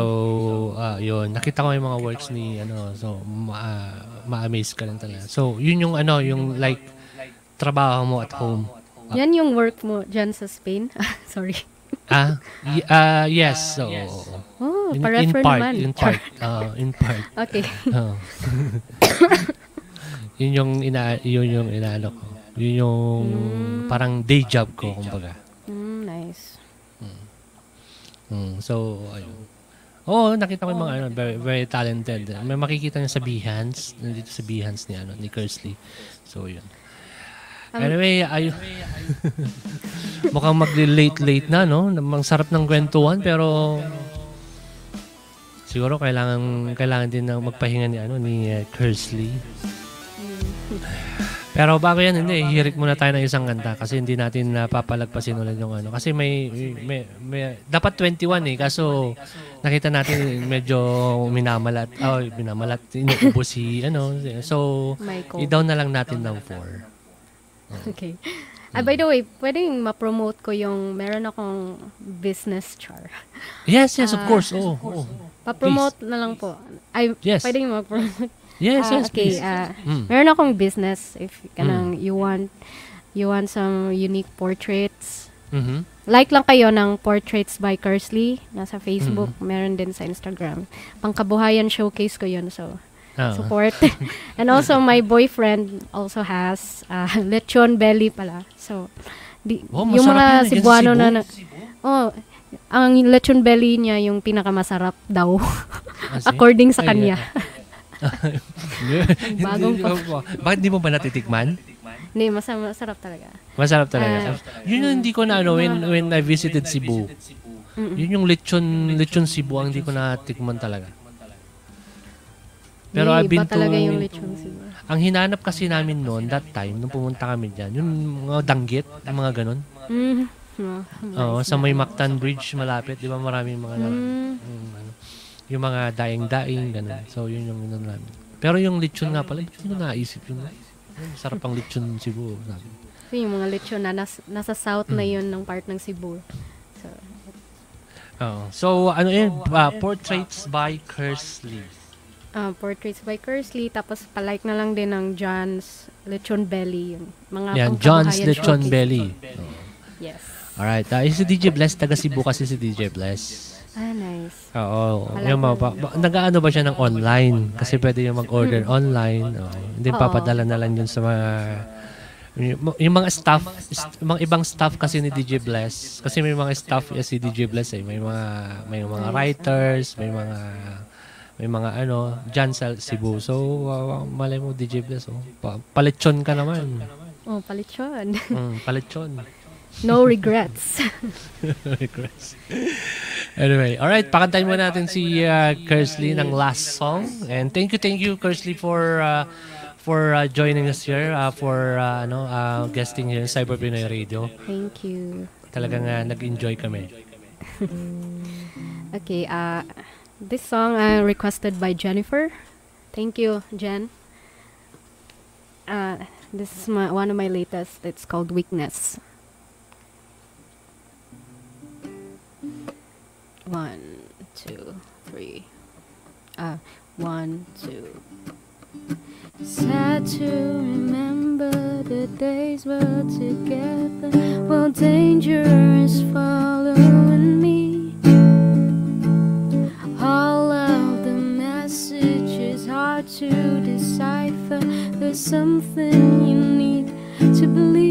ah, yun, nakita ko yung mga works ni ano, so ma- ma-amaze ka lang talaga. So, yun yung ano, yung like trabaho mo at home. yan yung work mo dyan sa Spain. *laughs* Sorry. Ah, y- ah, yes. So, Oh, in, in part, naman. in part, ah, in part. Okay. *laughs* Oo. yun yung ina yun yung inaano ko. Yun yung parang day job ko kumbaga. Mm, so ayun. Oo, nakita ko yung mga ano, very, very talented. May makikita niyo sa Behance, nandito sa Behance ni ano, ni Kersley. So yun. Anyway, ay *laughs* mukhang mag-late-late na, no? Ang sarap ng kwentuhan, pero siguro kailangan kailangan din na magpahinga ni ano ni uh, Kersley. Pero bago yan, hindi, hihirit muna tayo ng isang kanta kasi hindi natin napapalagpasin ulit yung ano. Kasi may, may, may dapat 21 eh, kaso nakita natin medyo minamalat, oh, minamalat, inuubos si, ano, so, i-down na lang natin ng 4. *laughs* Okay. Ah, by the way, pwedeng ma-promote ko yung meron akong business char. Yes, yes, of Ah. course, oh, oh. Pa-promote na lang po. Ay, Yes. pwedeng mag-promote. Yes, Ah, yes, okay. please. ah, Mm. meron akong business if kanang you want you want some unique portraits. Mhm. Like lang kayo ng Portraits by Kersley. Nasa Facebook. Mm-hmm. Meron din sa Instagram. Pangkabuhayan showcase ko yun. So, Ah. support. *laughs* And also, my boyfriend also has uh, *laughs* lechon belly pala. So, di, Oh, yung mga Cebuano na, Cebu? na oh, ang lechon belly niya yung pinakamasarap daw. *laughs* According sa Ay, kanya. Bagong pa- pa- Bakit di mo ba natitikman? Hindi, masa- masarap talaga. Masarap talaga. yun yung hindi ko na ano, when, when I visited Cebu. Yun yung lechon, lechon Cebu ang hindi ko natikman talaga. Pero I've been iba talaga to, yung lechon siguro. ang hinanap kasi namin noon, that time, nung pumunta kami dyan, yung mga danggit, yung mga ganun. Mm. Oh, Oo, sa may Mactan Bridge malapit, di ba maraming mga Mm. yung, ano, yung mga daing-daing, ganun. So, yun yung ano namin. Pero yung lechon nga pala, hindi ko naisip yun. Yung Sarap ang lechon Cebu. Sabi. So, yung mga lechon na nas- nasa south na yun ng part ng Cebu. So, Oo. So, ano yun? ah, Portraits by Kersley. ah, Portraits by Kersley. Tapos, palike na lang din ng John's Lechon Belly. Yung mga Yan, John's Lechon. Belly. Yes. Alright. Uh, si DJ Bless, taga Cebu kasi si DJ Bless. Ah, nice. Oo. Yung mga, ko. ba, ba- nag-ano ba siya ng online? Kasi pwede yung mag-order online. Oo. Hindi Oo. papadala na lang yun sa mga yung, mga staff, mga ibang staff kasi ni DJ Bless. Kasi may mga staff eh, si DJ Bless eh. May mga may mga writers, may mga may mga ano, dyan sa Cebu. So, uh, malay mo DJ Bless. Oh. Pa, palechon ka naman. Oh, palechon. Mm, palechon. *laughs* no regrets. *laughs* Regrets. anyway, alright, pakantayin mo natin si uh, Kersley ng last song. And thank you, thank you, Kersley, for uh, for uh, joining us here, uh, for uh, ano, uh, guesting here in Cyber Pinoy Radio. Thank you. Talagang uh, nag-enjoy kami. *laughs* Okay, uh, this song uh, requested by Jennifer. Thank you, Jen. Uh, this is my, one of my latest. It's called Weakness. One, two, three. Uh, one, two. Sad to remember the days we're together while danger is following me. All of the messages hard to decipher. There's something you need to believe.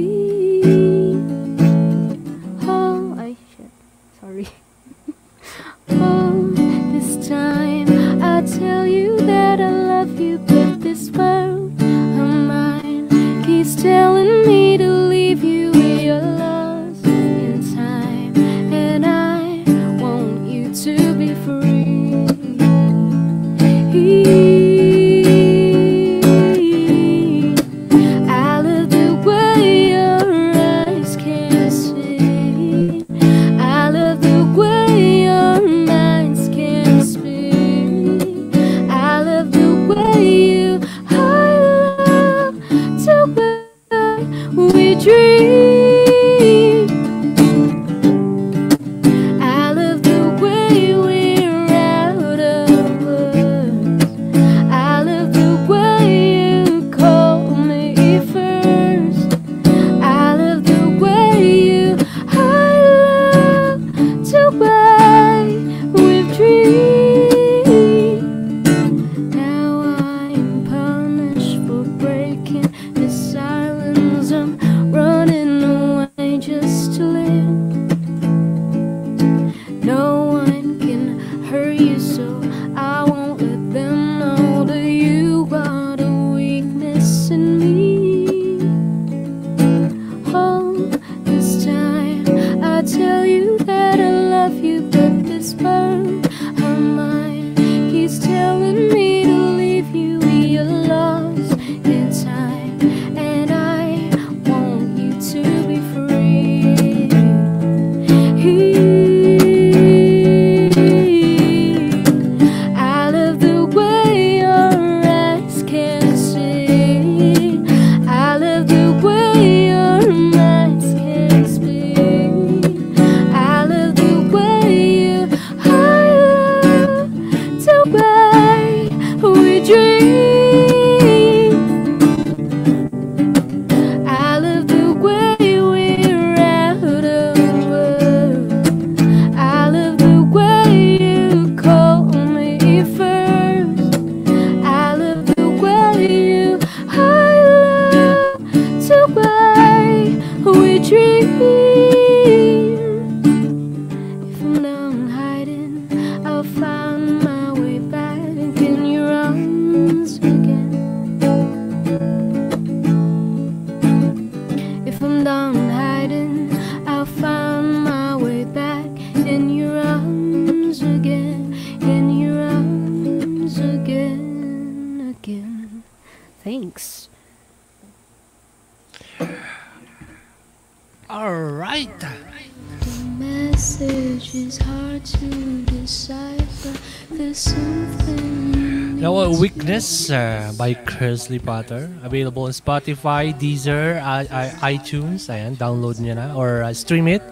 Uh, by Kersley Potter. Available on Spotify, Deezer, uh, uh, iTunes. Ayan, download niyo na. Or uh, stream it.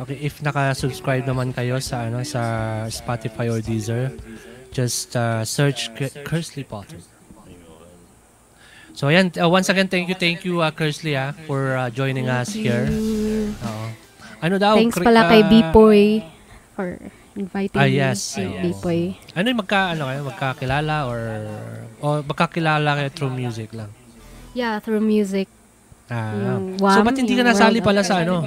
Okay, if naka-subscribe naman kayo sa ano sa Spotify or Deezer, just uh, search K- Kersley Potter. So ayan, uh, once again, thank you, thank you, uh, Kersley, ah, for uh, joining us here. Oo. Ano daw? Thanks pala kay ah, Bipoy for inviting Ah, yes, Si ah, yes. Bipoy. Ano yung magka, ano kayo, magkakilala or o magkakilala kayo through music lang? Yeah, through music. Ah. Yung so ba't hindi ka yung nasali pala sa ano?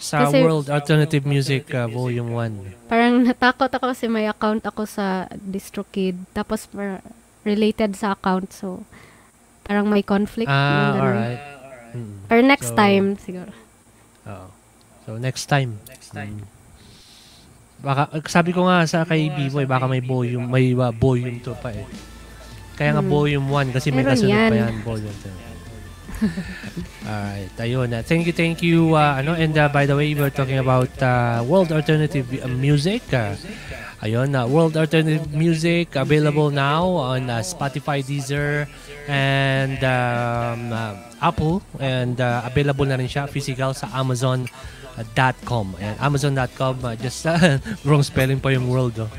Sa Kasi- World Alternative Music uh, Volume 1. Parang natakot ako kasi may account ako sa DistroKid. Tapos par- related sa account. So, parang may conflict. Ah, alright. Mm. Or next So, time, siguro. Oo. So next time. Next time. Baka sabi ko nga sa kay B-Boy baka may volume may uh, volume 2 pa eh. Kaya nga Hmm. volume 1 kasi may Meron kasunod pa yan. yan volume 2. *laughs* Alright, ayun. Uh, thank you, thank you. Uh, ano, and uh, by the way, we're talking about uh, world alternative uh, music. Uh, ayun, uh, world alternative music available now on uh, Spotify, Deezer, and um, uh, Apple. And uh, available na rin siya physical sa Amazon.com. Ayan, Amazon.com. Uh, just *laughs* uh, wrong spelling pa yung world. Oh.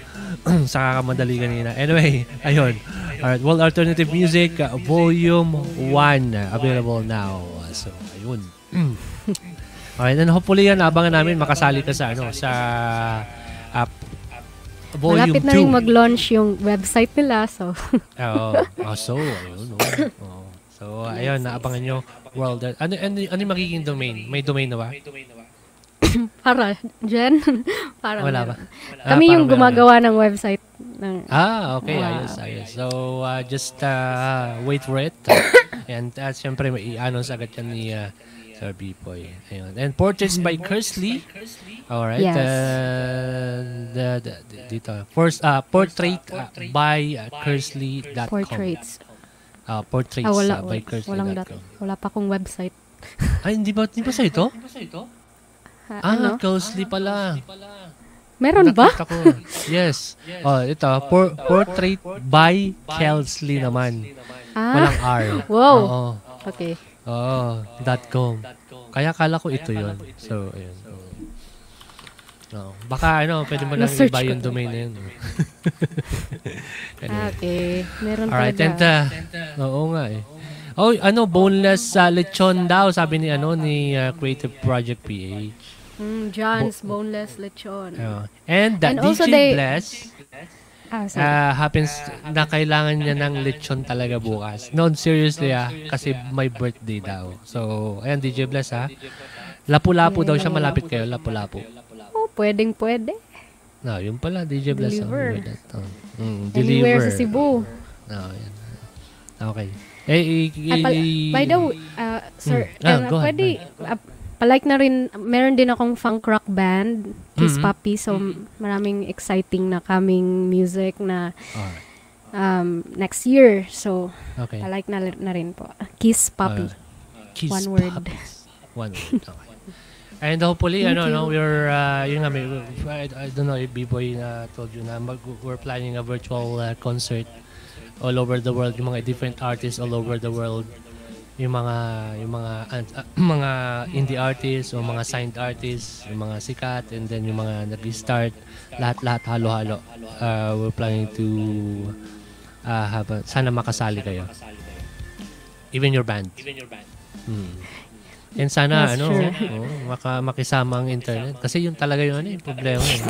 *clears throat* sa kakamadali kanina. Anyway, *laughs* ayun. Alright, World Alternative Music uh, Volume 1 uh, available now. Uh, so, ayun. *clears throat* Alright, and hopefully yan, abangan namin makasali ka sa ano, sa uh, Volume Malapit 2. na rin mag-launch yung website nila. So, Oo. *laughs* oh, so, ayun. Oh. Oh. So, ayun, naabangan nyo. World, ano, ano, ano yung magiging domain? May domain na ba? *coughs* para, Jen? *laughs* parang Wala ba? Ah, Kami yung meron na. gumagawa ng website. Ng, Ah, okay. Wow. Ayos, ayos. So, uh, just uh, wait for it. *coughs* And uh, syempre, may i-announce agad yan ni uh, Sir B-Boy. Ayun. And portraits by Kersley. Alright. Yes. And, uh, d- d- dito. First, uh, portrait uh, by uh, Kersley.com. portraits. Uh, portraits Ah, wala. uh, by. Kersley.com. Wala pa akong website. Ay, hindi ba, hindi ba sa ito? Ha, Ah, ano? Kersley pala. Meron ba? Nakita ko. *laughs* Yes. Oh, ito. Por- portrait by Kelsley naman. Ah, Walang R. *laughs* Wow. Oo. okay. Oo, dot .com. Kaya kala ko ito yun. So, ayun. No. Baka ano, pwede mo lang iba yung domain na yun. *laughs* anyway. Okay. Meron Alright, and talaga. uh, oo nga eh. Oh, ano, boneless uh, lechon daw, sabi ni ano, ni uh, Creative Project PH. Mm, John's Boneless Lechon. Uh, and that And also DJ they- Bless Ah, sorry. uh, happens na kailangan niya ng lechon talaga bukas. No, seriously ah, kasi my birthday daw. So, ayan, DJ Bless ah. Lapu-lapu daw siya, malapit kayo, lapu-lapu. oh, pwedeng pwede. No, yun pala, DJ Bless. ah. Deliver. Oh. Mm, Anywhere deliver. sa Cebu. No, yan. Okay. Eh, i- Ay, pal- i- by the way, uh, sir, Mm. Ah, uh, ahead, pwede, uh, palike na rin, meron din akong funk rock band, Kiss Mhm. Puppy, so maraming exciting na coming music na Alright. um, next year. So, Okay. palike na, na rin po. Kiss Puppy. Uh, Kiss One word. puppies. One word. Okay. And hopefully, Thank ano, you. no, we're, uh, yun nga, may, I, I don't know if B-Boy na told you na, mag, we're planning a virtual uh, concert all over the world, yung mga different artists all over the world, yung mga, yung mga, uh, *clears throat* mga indie artists, o mga signed artists, yung mga sikat, and then yung mga nag-start, lahat-lahat, halo-halo. Uh, we're planning to uh, have, a- sana makasali kayo. Even your band. Hmm. And sana That's ano, oh, maka makisama ang internet kasi yun talaga yung ano, yung problema. eh.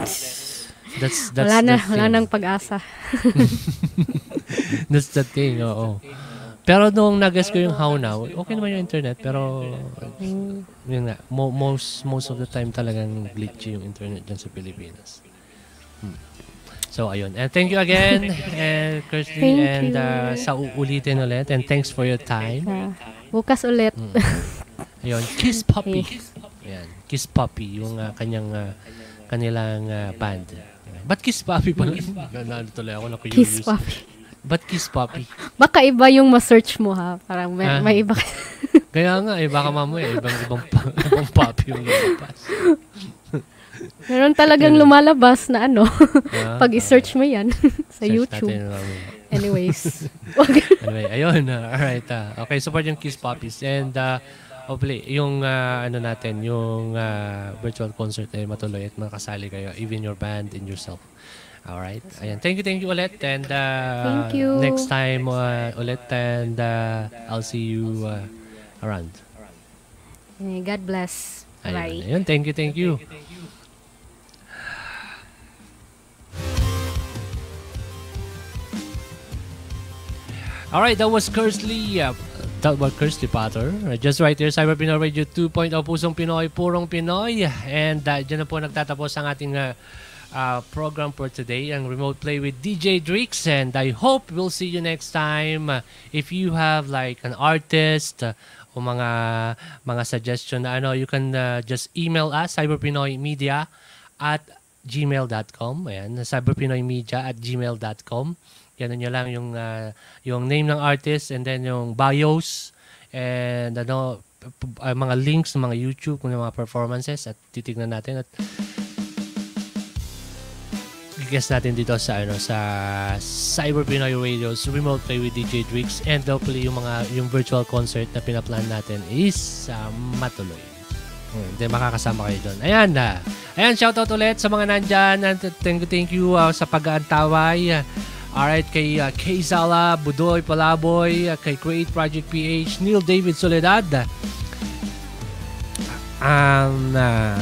That's that's wala na, the wala thing. nang pag-asa. *laughs* That's the thing, oo. Pero nung nag-guess ko yung how now, okay naman yung internet pero yun nga, mo- most most of the time talagang glitchy yung internet dyan sa Pilipinas. Hmm. So ayun. And thank you again, and Kirsty, Thank and uh, sa uulitin ulit. And thanks for your time. Uh, bukas ulit. Mm. Ayun, Kiss Puppy. Ayan, Kiss Puppy, yung uh, kanyang uh, kanilang uh, band. Ba't Kiss Puppy pala? Ano tuloy ako, naku Kiss Puppy. Ba't Kiss Puppy? Baka iba yung ma-search mo ha. Parang may, Ah. may iba. *laughs* Kaya nga, eh, baka mamaya, ibang ibang, *laughs* ibang puppy yung lumabas. *laughs* Meron talagang lumalabas na ano. Ah, Pag i-search mo yan sa search YouTube. Anyways. anyway, ayun. Uh, alright. Uh, okay, support yung Kiss Puppies. And uh, hopefully, yung uh, ano natin, yung uh, virtual concert ay matuloy at makasali kayo, even your band and yourself. Alright. Ayan. Thank you, thank you ulit. And uh, Thank you. next time uh, ulit. And uh, I'll see you uh, around. God bless. Ayun. Bye. Ayun. Thank you, thank you. Alright, that was Kersley. Uh, that was Kersley Potter. Uh, just right here, Cyber Pinoy Radio 2.0, Pusong Pinoy, Purong Pinoy. And uh, dyan na po nagtatapos ang ating uh, uh, program for today, ang Remote Play with DJ Drix. And I hope we'll see you next time. Uh, if you have like an artist, uh, o mga mga suggestion na ano, you can uh, just email us, cyberpinoymedia at gmail.com. Ayan, cyberpinoymedia at gmail.com. Yan nyo lang yung, uh, yung name ng artist and then yung bios and ano, uh, mga links mga YouTube, kung mga performances at titignan natin at guest natin dito sa ano sa Cyber Pinoy Radio's Remote Play with DJ Drix and hopefully yung mga yung virtual concert na pinaplan natin is uh, matuloy. Hmm, Then makakasama kayo doon. Ayan na. Ayan, shoutout ulit sa mga nandyan. And thank you, thank you uh, sa pag-aantaway. Alright, kay uh, Kay Sala, Budoy Palaboy, uh, kay Create Project PH, Neil David Soledad. Um, uh,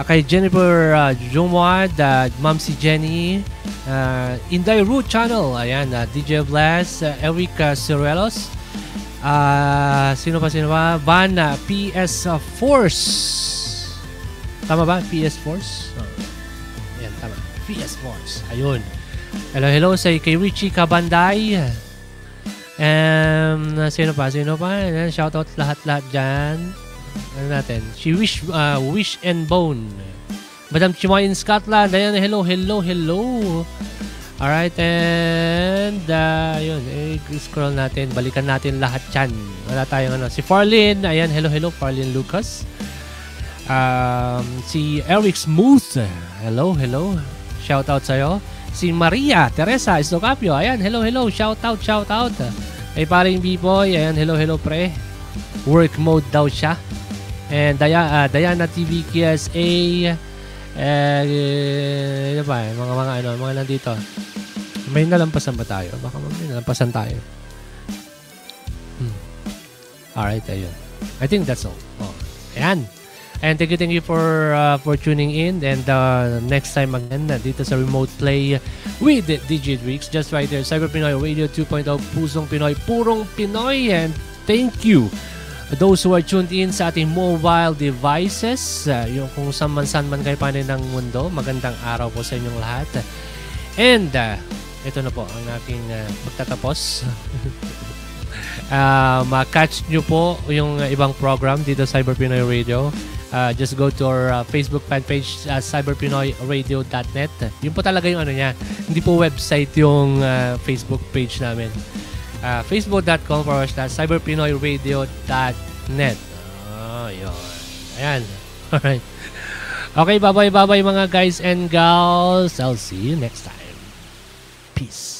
uh, kay Jennifer uh, Jumwad, uh, Ma'am si Jenny, uh, Inday Root Channel, ayan, uh, DJ Blast, uh, Eric uh, Ciruelos, uh, sino pa, sino pa? Van uh, PS uh, Force. Tama ba? PS Force? Oh. Ayan, tama. PS Force. Ayun. Hello, hello sa kay Richie Cabanday. Um, sino pa? Sino pa? Shoutout lahat-lahat dyan. Ano natin? She Wish, uh, Wish and Bone. Madam Chimoy in Scotland. Ayan, hello, hello, hello. Alright, and uh, yun, eh, scroll natin. Balikan natin lahat yan. Wala tayong ano. Si Farlin, ayan, hello, hello, Farlin Lucas. Um, si Eric Smooth, hello, hello. Shout out sa'yo. Si Maria Teresa Estocapio, ayan, hello, hello. Shout out, shout out. Kay paring B-Boy, ayan, hello, hello, pre. Work mode daw siya. And Daya, ah, Diana TV KSA, eh, ano ba, mga mga ano, mga nandito. May nalampasan ba tayo? Baka may nalampasan tayo. Hmm. Alright, ayun. I think that's all. Oh, ayan. And thank you, thank you for uh, for tuning in. And uh, next time again, uh, dito sa Remote Play with DJ Weeks. Just right there, Cyber Pinoy Radio 2.0, Pusong Pinoy, Purong Pinoy. And thank you those who are tuned in sa ating mobile devices. Uh, yung kung saan man saan man kayo panin ng mundo. Magandang araw po sa inyong lahat. And uh, ito na po ang aking uh, pagtatapos. *laughs* uh, ma-catch nyo po yung uh, ibang program dito sa Cyber Pinoy Radio. Uh, just go to our uh, Facebook fan page uh, cyberpinoyradio.net. Yun po talaga yung ano niya. Hindi po website yung uh, Facebook page namin. Uh, facebook.com forward slash cyberpinoyradio.net. Oh, yun. Ayan. *laughs* Alright. Okay, bye-bye, bye-bye mga guys and gals. I'll see you next time. Peace.